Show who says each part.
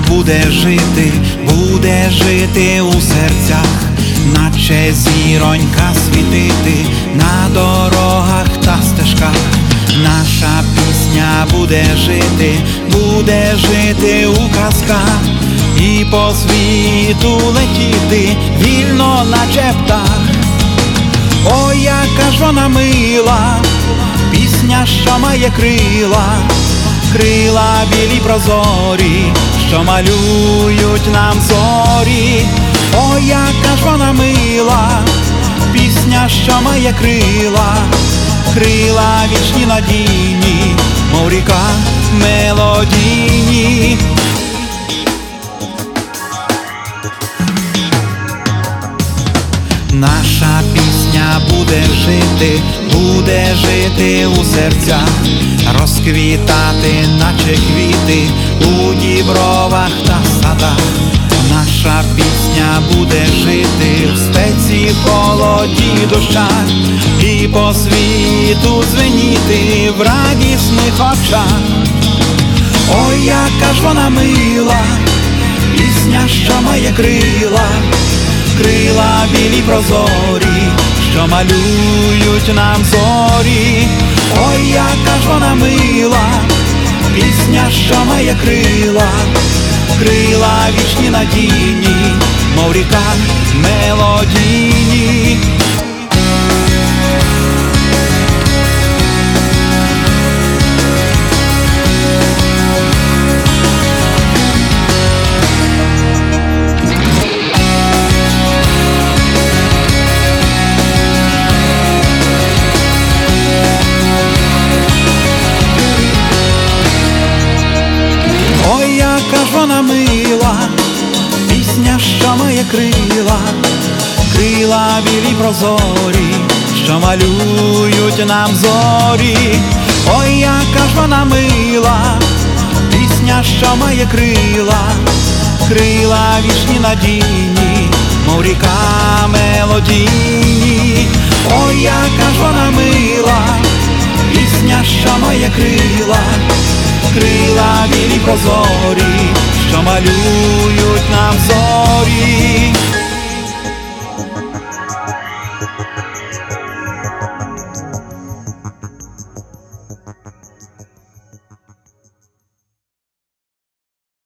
Speaker 1: буде жити, буде жити у серцях, наче зіронька світити на дорогах та стежках. Наша пісня буде жити, буде жити у казках і по світу летіти вільно, наче птах. Ой, яка ж вона мила, пісня, що має крила, крила білі прозорі, що малюють нам зорі. Ой, яка ж вона мила, пісня, що має крила, крила вічні надійні, мов ріка мелодійні. Наша пісня буде жити, буде жити у серцях, розквітати, наче квіти у дібровах та садах. Наша пісня буде жити в спеці, холоді, дощах і по світу дзвеніти в радісних очах. Ой, яка ж вона мила, пісня, що має крила крила білі прозорі, що малюють нам зорі, ой, яка ж вона мила, пісня, що має крила, крила вічні надійні, мов ріка мелодійні. Крила, крила білі прозорі, що малюють нам зорі. Ой, яка ж вона мила, пісня, що має крила, крила вічні надійні, мов ріка мелодійні. Ой, яка ж вона мила, пісня, що має крила крила білі прозорі, що малюють нам зорі.